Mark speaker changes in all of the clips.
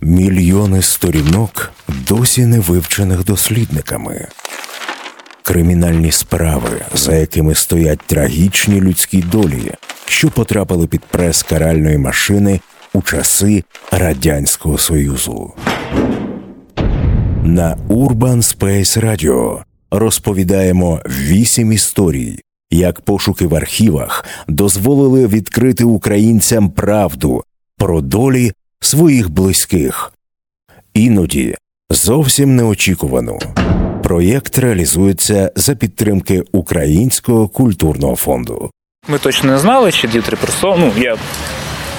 Speaker 1: Мільйони сторінок досі не вивчених дослідниками. Кримінальні справи, за якими стоять трагічні людські долі, що потрапили під прес каральної машини у часи Радянського Союзу. На Urban Space Radio розповідаємо вісім історій, як пошуки в архівах дозволили відкрити українцям правду про долі своїх близьких. Іноді зовсім неочікувано. Проєкт реалізується за підтримки Українського культурного фонду.
Speaker 2: Ми точно не знали, чи дід репресував. Ну, я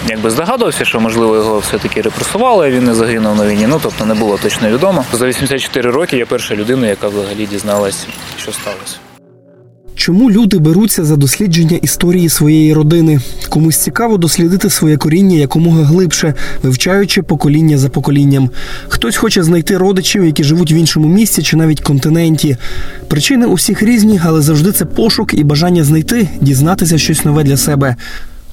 Speaker 2: якби здогадувався, що можливо його все-таки репресували, а він не загинув на війні. Ну тобто не було точно відомо. За 84 роки я перша людина, яка взагалі дізналась, що сталося.
Speaker 3: Чому люди беруться за дослідження історії своєї родини? Комусь цікаво дослідити своє коріння якомога глибше, вивчаючи покоління за поколінням. Хтось хоче знайти родичів, які живуть в іншому місці чи навіть континенті. Причини у всіх різні, але завжди це пошук і бажання знайти, дізнатися щось нове для себе.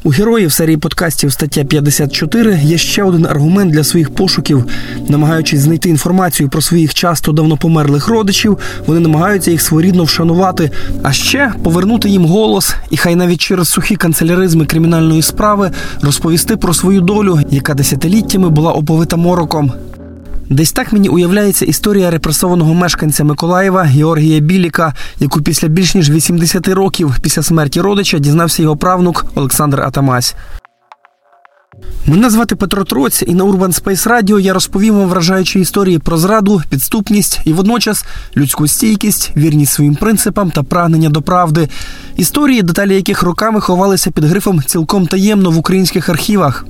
Speaker 3: У героїв серії подкастів стаття 54 є ще один аргумент для своїх пошуків. Намагаючись знайти інформацію про своїх часто давно померлих родичів, вони намагаються їх своєрідно вшанувати, а ще повернути їм голос, і хай навіть через сухі канцеляризми кримінальної справи розповісти про свою долю, яка десятиліттями була оповита мороком. Десь так мені уявляється історія репресованого мешканця Миколаєва Георгія Біліка, яку після більш ніж 80 років після смерті родича дізнався його правнук Олександр Атамась. Мене звати Петро Троць, і на Urban Space Radio я розповім вам вражаючі історії про зраду, підступність і водночас людську стійкість, вірність своїм принципам та прагнення до правди. Історії, деталі яких роками ховалися під грифом цілком таємно в українських архівах.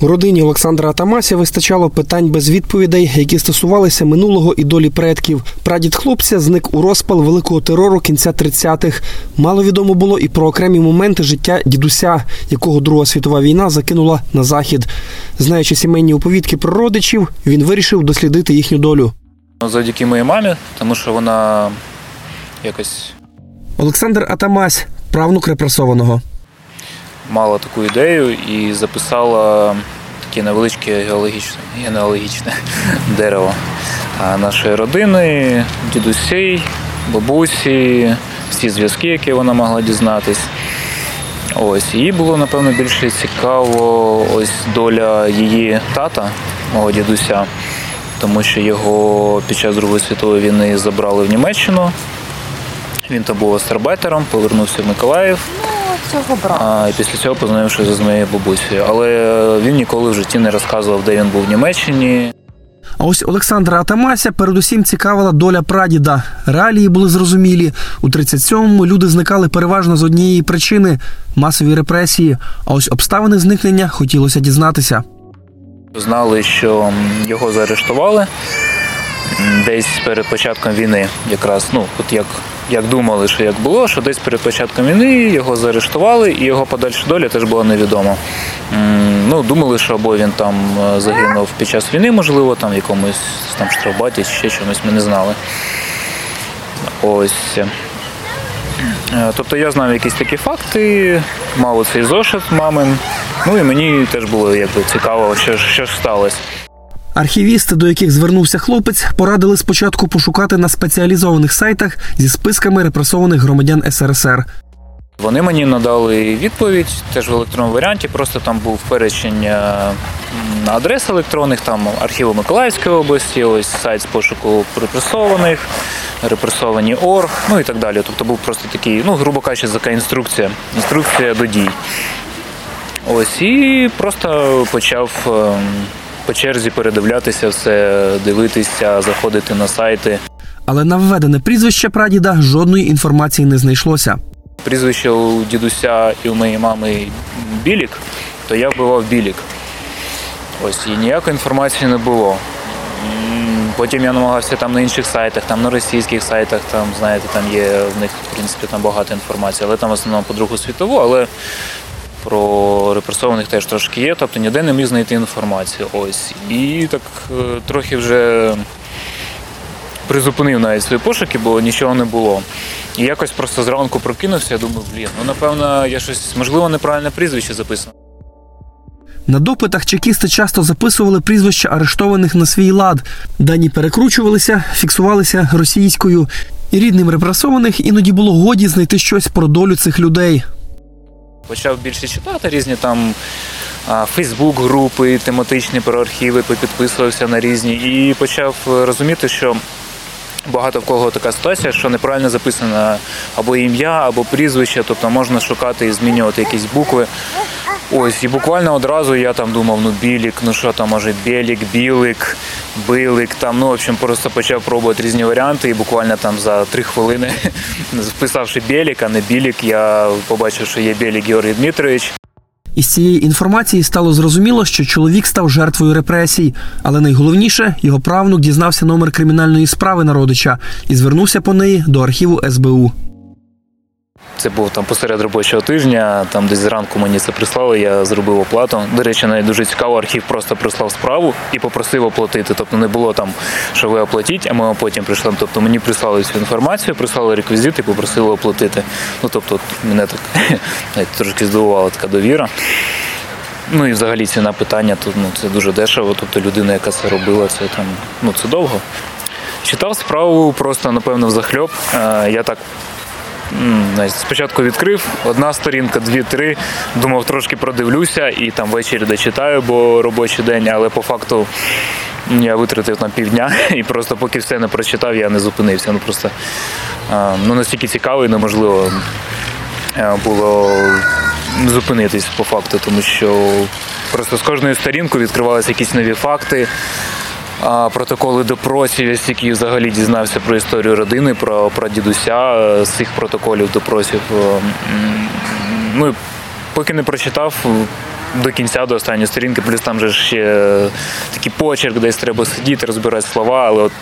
Speaker 3: У родині Олександра Атамася вистачало питань без відповідей, які стосувалися минулого і долі предків. Прадід хлопця зник у розпал великого терору кінця 30-х. Мало відомо було і про окремі моменти життя дідуся, якого Друга світова війна закинула на захід. Знаючи сімейні оповідки про родичів, він вирішив дослідити їхню долю.
Speaker 2: Ну, Завдяки моїй мамі, тому що вона якось
Speaker 3: Олександр Атамась, правнук репресованого.
Speaker 2: Мала таку ідею і записала таке невеличке геологічне, генеалогічне дерево нашої родини, дідусей, бабусі, всі зв'язки, які вона могла дізнатись. Ось, їй було, напевно, більше цікаво ось доля її тата, мого дідуся, тому що його під час Другої світової війни забрали в Німеччину. Він там був астарбайтером, повернувся в Миколаїв.
Speaker 4: Цього брата.
Speaker 2: А, і після цього познайомився з моєю бабусею. Але він ніколи в житті не розказував, де він був в Німеччині.
Speaker 3: А ось Олександра Атамася передусім цікавила доля прадіда. Реалії були зрозумілі. У 37-му люди зникали переважно з однієї причини масові репресії. А ось обставини зникнення хотілося дізнатися.
Speaker 2: Знали, що його заарештували десь перед початком війни. Якраз, ну, от як, як думали, що як було, що десь перед початком війни його заарештували, і його подальша доля теж була невідома. Ну, думали, що або він там е, загинув під час війни, можливо, там в якомусь там штрафбаті чи ще чомусь, ми не знали. Ось. Е, Тобто я знав якісь такі факти, мав цей зошит мамин. Ну і мені теж було якби цікаво, що, що ж сталося.
Speaker 3: Архівісти, до яких звернувся хлопець, порадили спочатку пошукати на спеціалізованих сайтах зі списками репресованих громадян СРСР.
Speaker 2: Вони мені надали відповідь теж в електронному варіанті. Просто там був перечень е, адрес електронних, там архіву Миколаївської області, ось сайт з пошуку репресованих, репресовані орг, ну і так далі. Тобто був просто такий, ну, грубо кажучи, така інструкція, інструкція до дій. Ось і просто почав ем, по черзі передивлятися все, дивитися, заходити на сайти.
Speaker 3: Але на введене прізвище прадіда жодної інформації не знайшлося.
Speaker 2: Прізвище у дідуся і у моєї мами Білік, то я вбивав Білік. Ось і ніякої інформації не було. Потім я намагався там на інших сайтах, там на російських сайтах, там, знаєте, там є в них, в принципі, там багато інформації, але там в основному по Другу світову, але про репресованих теж трошки є, тобто ніде не міг знайти інформацію. Ось. І так е, трохи вже призупинив навіть свої пошуки, бо нічого не було. І якось просто зранку прокинувся, я думаю, блін, ну напевно, я щось, можливо, неправильне прізвище записано.
Speaker 3: На допитах чекісти часто записували прізвища арештованих на свій лад. Дані перекручувалися, фіксувалися російською. І рідним репресованих іноді було годі знайти щось про долю цих людей.
Speaker 2: Почав більше читати різні там Фейсбук групи тематичні про архіви, підписувався на різні і почав е, розуміти, що багато в кого така ситуація, що неправильно записано або ім'я, або прізвище, тобто можна шукати і змінювати якісь букви. Ось, і буквально одразу я там думав, ну білік, ну що там, може, білік, білик, билик, там, ну, в общем, просто почав пробувати різні варіанти, і буквально там за три хвилини, вписавши білік, а не білік, я побачив, що є білік Георгій Дмитрович.
Speaker 3: Із цієї інформації стало зрозуміло, що чоловік став жертвою репресій, але найголовніше його правнук дізнався номер кримінальної справи на родича і звернувся по неї до архіву СБУ.
Speaker 2: Це був там посеред робочого тижня, там десь зранку мені це прислали, я зробив оплату. До речі, навіть дуже цікаво, архів просто прислав справу і попросив оплатити. Тобто не було там, що ви оплатіть, а ми потім прийшли. Тобто мені прислали всю інформацію, прислали реквізити, попросили оплатити. Ну тобто, мене так навіть трошки здивувала така довіра. Ну і взагалі ціна питання тут ну, це дуже дешево. Тобто людина, яка це робила, це там ну це довго. Читав справу просто, напевно, взахльоп. Е, Я так Спочатку відкрив одна сторінка, дві-три. Думав, трошки продивлюся і там ввечері дочитаю, бо робочий день, але по факту я витратив на півдня і просто поки все не прочитав, я не зупинився. Ну просто ну, настільки цікаво і неможливо було зупинитись по факту, тому що просто з кожної сторінки відкривалися якісь нові факти. Протоколи допросів, я стільки взагалі дізнався про історію родини, про, про дідуся е, з цих протоколів допросів. Е, Ну, поки не прочитав е, до кінця, до останньої сторінки, плюс там же ще такий почерк, десь треба сидіти, розбирати слова, але от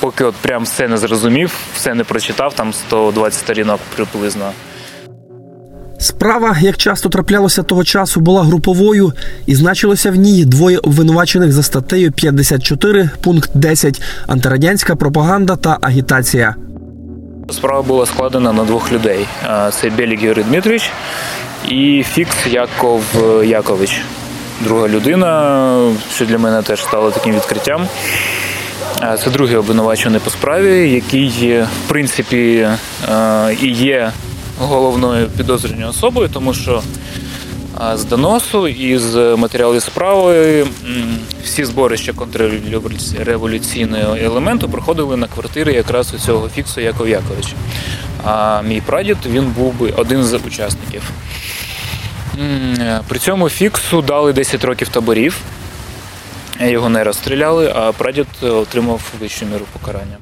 Speaker 2: поки от прям все не зрозумів, все не прочитав, там 120 сторінок приблизно.
Speaker 3: Справа, як часто траплялося того часу, була груповою і значилося в ній двоє обвинувачених за статтею 54, пункт 10 антирадянська пропаганда та агітація.
Speaker 2: Справа була складена на двох людей: це Белік Юрій Дмитрович і Фікс Яков е, Якович. Друга людина, що для мене теж стало таким відкриттям. Це другий обвинувачений по справі, який, е, в принципі, е, і є головною підозрюваною особою, тому що з доносу і з матеріалів справи всі зборища контрреволюційного елементу проходили на квартири якраз у цього фіксу Яков Яковича. А мій прадід він був би один з учасників. Е, При цьому фіксу дали 10 років таборів. Його не розстріляли, а прадід отримав вищу міру покарання.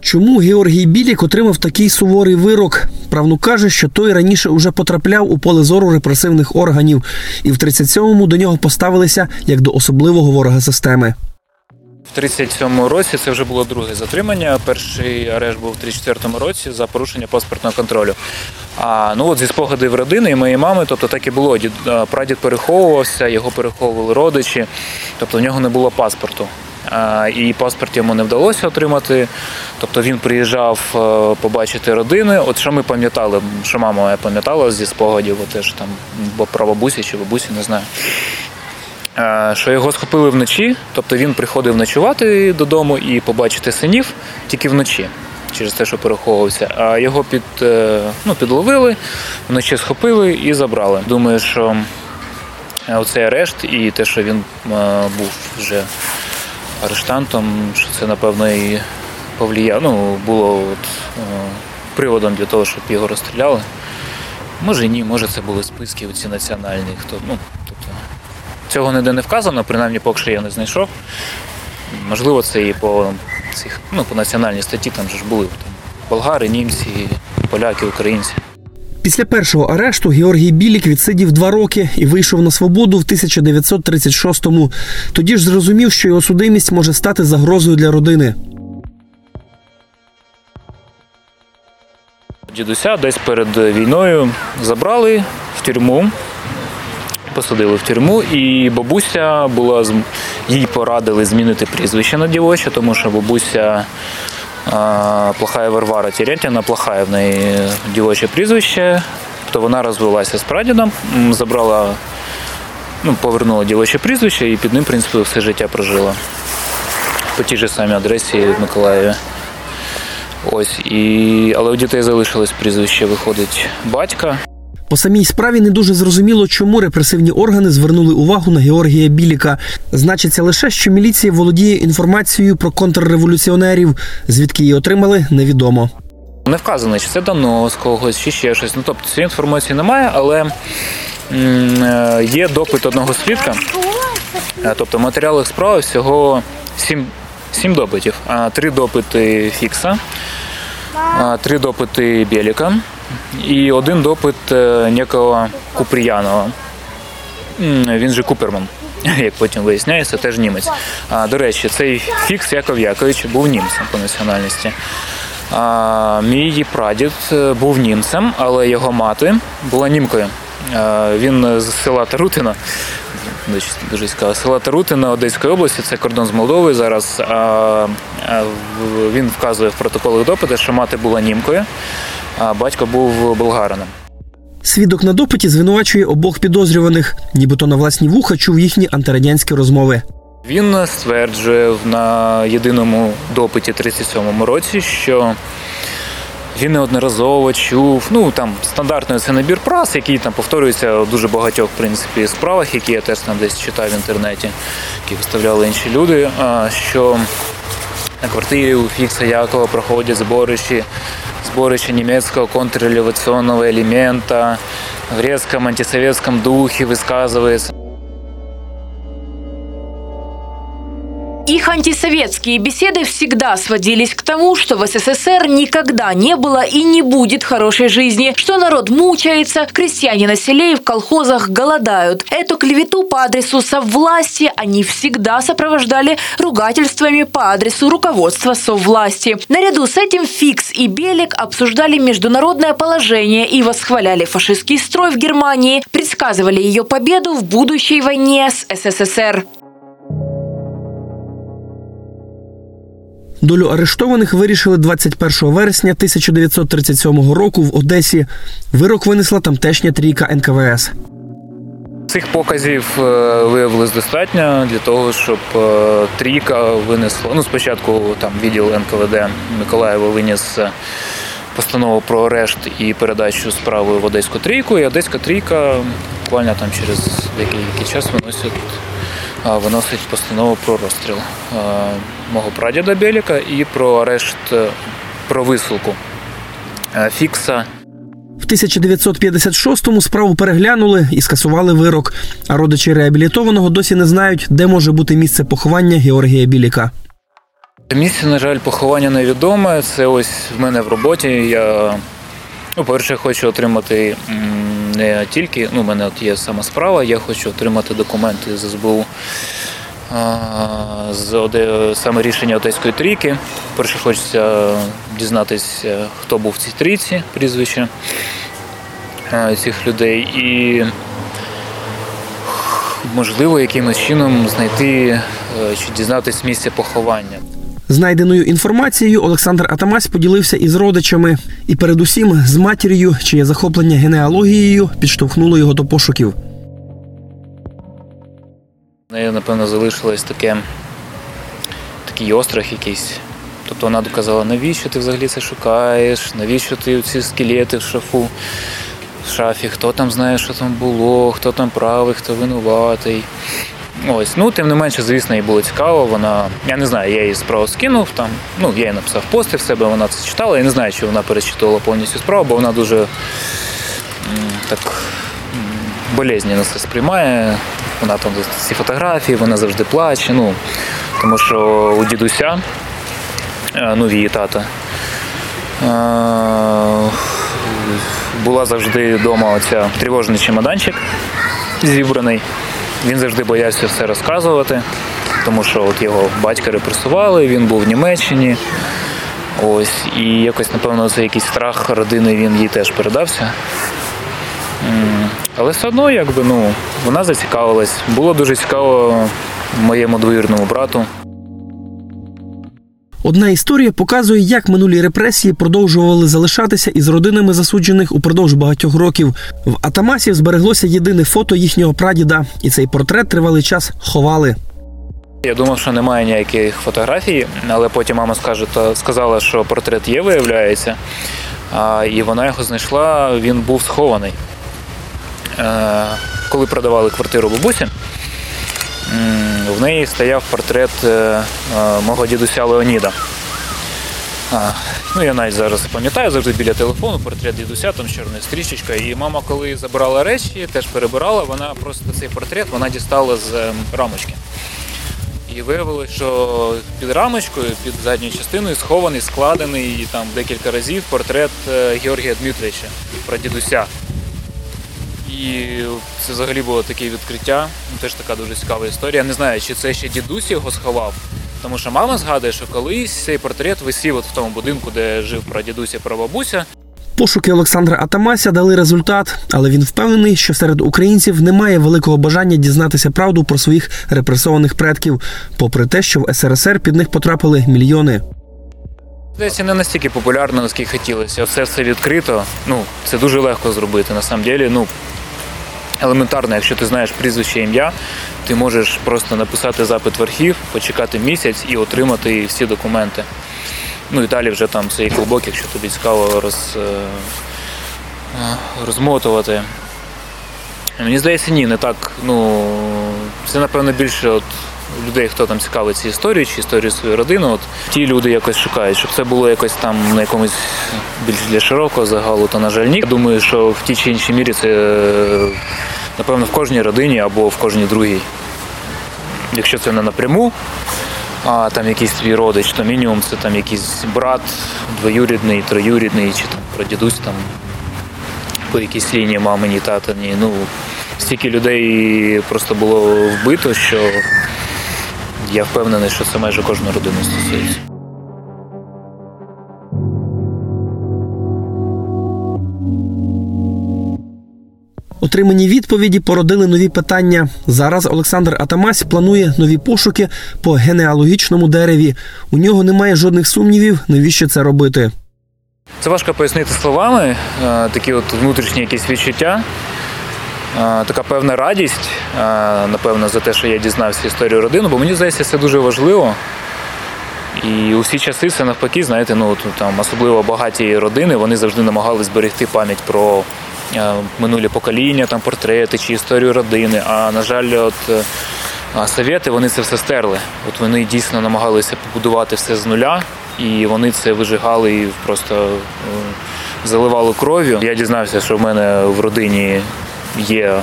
Speaker 3: Чому Георгій Білік отримав такий суворий вирок? Правнук каже, що той раніше уже потрапляв у поле зору репресивних органів, і в 37-му до нього поставилися як до особливого ворога системи.
Speaker 2: В 37-му році це вже було друге затримання. Перший арешт був в 34-му році за порушення паспортного контролю. А ну от зі спогадів родини і моєї мами, тобто так і було. Дід прадід переховувався, його переховували родичі, тобто в нього не було паспорту. І паспорт йому не вдалося отримати. Тобто він приїжджав е, побачити родини. От що ми пам'ятали, що мама моя пам'ятала зі спогадів, теж там про бабусі чи бабусі, не знаю. Е, що його схопили вночі, тобто він приходив ночувати додому і побачити синів тільки вночі, через те, що переховувався. А його під, е, ну, підловили, вночі схопили і забрали. Думаю, що оцей арешт і те, що він був вже арештантом, що це, напевно, і повлияло, ну, було от, е, приводом для того, щоб його розстріляли. Може ні, може це були списки оці національні, хто, ну, тобто, Цього ніде не вказано, принаймні поки що я не знайшов. Можливо, це і по цих, ну, по національній статті, там же ж були там, болгари, німці, поляки, українці.
Speaker 3: Після першого арешту Георгій Білік відсидів два роки і вийшов на свободу в 1936-му. Тоді ж зрозумів, що його судимість може стати загрозою для родини.
Speaker 2: Дідуся десь перед війною забрали в тюрму, посадили в тюрму, і бабуся була їй порадили змінити прізвище на дівоче, тому що бабуся Плохая Варвара Терентьєвна, Плохая в неї дівоче прізвище, то вона розвелася з прадідом, забрала ну, повернула дівоче прізвище і під ним, в принципі, все життя прожила. По тій же самій адресі в Миколаєві. Ось, і... але у дітей залишилось прізвище, виходить батька.
Speaker 3: По самій справі не дуже зрозуміло, чому репресивні органи звернули увагу на Георгія Біліка. Значиться лише, що міліція володіє інформацією про контрреволюціонерів. Звідки її отримали, невідомо.
Speaker 2: Не вказано, чи це донос когось, чи ще щось. Ну, тобто цієї інформації немає, але е, є допит одного свідка. Е, Тобто в матеріалах справи всього сім, сім допитів. Три допити Фікса, три допити Біліка і один допит е, некого Купріянова. Він же Куперман, як потім виясняється, теж німець. А, До речі, цей Фікс Яков Якович був німцем по національності. А, мій прадід е, був німцем, але його мати була німкою. А, він з села Тарутино, дуже, цікаво, села Тарутино Одеської області, це кордон з Молдовою зараз. А, він вказує в протоколах допиту, що мати була німкою, а батько був болгарином.
Speaker 3: Свідок на допиті звинувачує обох підозрюваних, нібито на власні вуха чув їхні антирадянські розмови.
Speaker 2: Він стверджує на єдиному допиті 37-му році, що він неодноразово чув. Ну там стандартний це набір прас, який там повторюється у дуже багатьох в принципі справах, які я теж там десь читав в інтернеті, які виставляли інші люди. Що на квартирі у Фікса Якова проходять зборищі, зборища немецкого контрреволюционного элемента в резком антисоветском духе высказывается.
Speaker 4: Их антисоветские беседы всегда сводились к тому, что в СССР никогда не было и не будет хорошей жизни, что народ мучается, крестьяне на селе и в колхозах голодают. Эту клевету по адресу соввласти они всегда сопровождали ругательствами по адресу руководства соввласти. Наряду с этим Фикс и Белик обсуждали международное положение и восхваляли фашистский строй в Германии, предсказывали ее победу в будущей войне с СССР.
Speaker 3: Долю арештованих вирішили 21 вересня 1937 року в Одесі. Вирок винесла тамтешня трійка НКВС.
Speaker 2: Цих показів е, виявилось достатньо для того, щоб е, трійка винесла. Ну, спочатку там відділ НКВД Миколаєва виніс е, постанову про арешт і передачу справи в Одеську трійку. І Одеська трійка буквально там через деякий час виносить, виносить постанову про розстріл е, мого прадіда Беліка і про арешт, е, про висилку е, Фікса.
Speaker 3: В 1956-му справу переглянули і скасували вирок. А родичі реабілітованого досі не знають, де може бути місце поховання Георгія Біліка.
Speaker 2: Місце, на жаль, поховання невідоме. Це ось в мене в роботі. Я, ну, по-перше, хочу отримати не тільки, ну, в мене от є сама справа, я хочу отримати документи з СБУ. З саме рішення Одеської трійки. Перше хочеться дізнатися, хто був в цій трійці, прізвище цих людей. І можливо якимось чином знайти е, чи дізнатися місце поховання.
Speaker 3: Знайденою інформацією Олександр Атамась поділився із родичами, і передусім з матір'ю, чиє захоплення генеалогією підштовхнуло його до пошуків.
Speaker 2: В неї, напевно, залишилось таке, такий острах якийсь. Тобто вона доказала, навіщо ти взагалі це шукаєш, навіщо ти ці скелети в шафу, в шафі, хто там знає, що там було, хто там правий, хто винуватий. Ось, ну тим не менше, звісно, їй було цікаво. Вона, я не знаю, я її справу скинув там. Ну, я їй написав пости в себе, вона це читала. Я не знаю, чи вона перечитувала повністю справу, бо вона дуже так болезненно це сприймає. Вона там ці фотографії, вона завжди плаче. Ну, тому що у дідуся, е, ну, в її тата, е, була завжди вдома оця тривожний чемоданчик зібраний. Він завжди боявся все розказувати, тому що от його батька репресували, він був в Німеччині. Ось, і якось, напевно, це якийсь страх родини він їй теж передався. Але все одно, якби, ну, вона зацікавилась. Було дуже цікаво моєму двоюрному брату.
Speaker 3: Одна історія показує, як минулі репресії продовжували залишатися із родинами засуджених упродовж багатьох років. В Атамасі збереглося єдине фото їхнього прадіда, і цей портрет тривалий час ховали.
Speaker 2: Я думав, що немає ніяких фотографій, але потім мама скаже, сказала, що портрет є, виявляється. І вона його знайшла, він був схований. Е, коли продавали квартиру бабусі, в неї стояв портрет е, е, мого дідуся Леоніда. Ну, я навіть зараз пам'ятаю, завжди біля телефону портрет дідуся, там з чорною стрічечкою. І мама, коли забирала речі, теж перебирала, вона просто цей портрет вона дістала з ем, рамочки. І виявилось, що під рамочкою, під задньою частиною схований, складений там декілька разів портрет е, Георгія Дмитровича, прадідуся. І це взагалі було таке відкриття. Ну, Теж така дуже цікава історія. Не знаю, чи це ще дідусь його сховав. Тому що мама згадує, що колись цей портрет висів от в тому будинку, де жив прадідусь і прабабуся.
Speaker 3: Пошуки Олександра Атамася дали результат, але він впевнений, що серед українців немає великого бажання дізнатися правду про своїх репресованих предків, попри те, що в СРСР під них потрапили мільйони.
Speaker 2: Здається, не настільки популярно, наскільки хотілося. Все все відкрито. Ну, це дуже легко зробити. На самом деле, ну елементарно, якщо ти знаєш прізвище ім'я, ти можеш просто написати запит в архів, почекати місяць і отримати всі документи. Ну і далі вже там цей клубок, якщо тобі цікаво роз, е, розмотувати. Мені здається, ні, не так. Ну, це, напевно, більше от людей, хто там цікавиться історією чи історією своєї родини. От ті люди якось шукають, щоб це було якось там на якомусь більш для широкого загалу, то на жаль, ні. Я думаю, що в тій чи іншій мірі це напевно в кожній родині або в кожній другій. Якщо це не напряму, а там якийсь твій родич, то мінімум це там якийсь брат, двоюрідний, троюрідний, чи там прадідусь там по якійсь лінії мамині, татині. Ну, стільки людей просто було вбито, що я впевнений, що це майже кожну родину стосується.
Speaker 3: Отримані відповіді породили нові питання. Зараз Олександр Атамась планує нові пошуки по генеалогічному дереві. У нього немає жодних сумнівів, навіщо це робити.
Speaker 2: Це важко пояснити словами, е, такі от внутрішні якісь відчуття, така певна радість, напевно, за те, що я дізнався історію родини, бо мені здається, це дуже важливо. І у всі часи це навпаки, знаєте, ну там особливо багаті родини, вони завжди намагались зберегти пам'ять про минулі покоління, там портрети чи історію родини. А на жаль, от совєти вони це все стерли. От вони дійсно намагалися побудувати все з нуля, і вони це вижигали і просто е, заливали кров'ю. Я дізнався, що в мене в родині є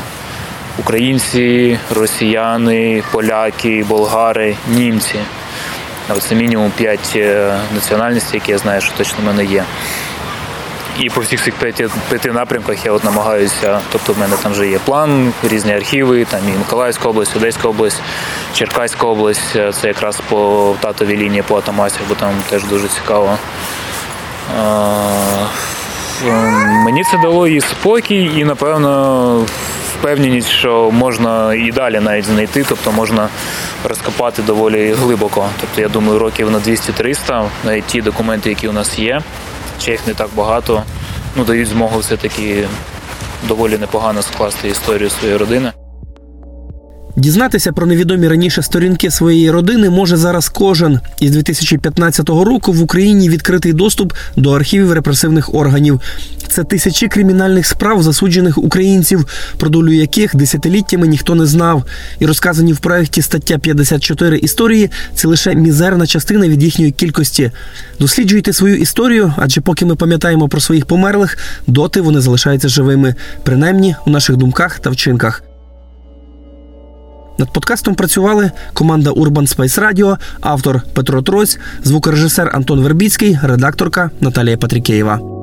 Speaker 2: українці, росіяни, поляки, болгари, німці. Це мінімум 5 національностей, які я знаю, що точно в мене є. І по всіх цих п'яти, п'яти напрямках я от намагаюся, тобто в мене там вже є план, різні архіви, там і Миколаївська область, Одеська область, Черкаська область, це якраз по татовій лінії по Атамасі, бо там теж дуже цікаво. Е, Мені це дало і спокій, і, напевно, впевненість, що можна і далі навіть знайти, тобто можна розкопати доволі глибоко. Тобто, я думаю, років на 200-300, навіть ті документи, які у нас є, чи їх не так багато, ну, дають змогу все-таки доволі непогано скласти історію своєї родини.
Speaker 3: Дізнатися про невідомі раніше сторінки своєї родини може зараз кожен. Із 2015 року в Україні відкритий доступ до архівів репресивних органів. Це тисячі кримінальних справ засуджених українців, про долю яких десятиліттями ніхто не знав. І розказані в проєкті стаття 54 історії це лише мізерна частина від їхньої кількості. Досліджуйте свою історію, адже поки ми пам'ятаємо про своїх померлих, доти вони залишаються живими, принаймні у наших думках та вчинках. Над подкастом працювали команда Urban Space Radio, автор Петро Трось, звукорежисер Антон Вербіцький, редакторка Наталія Патрікеєва.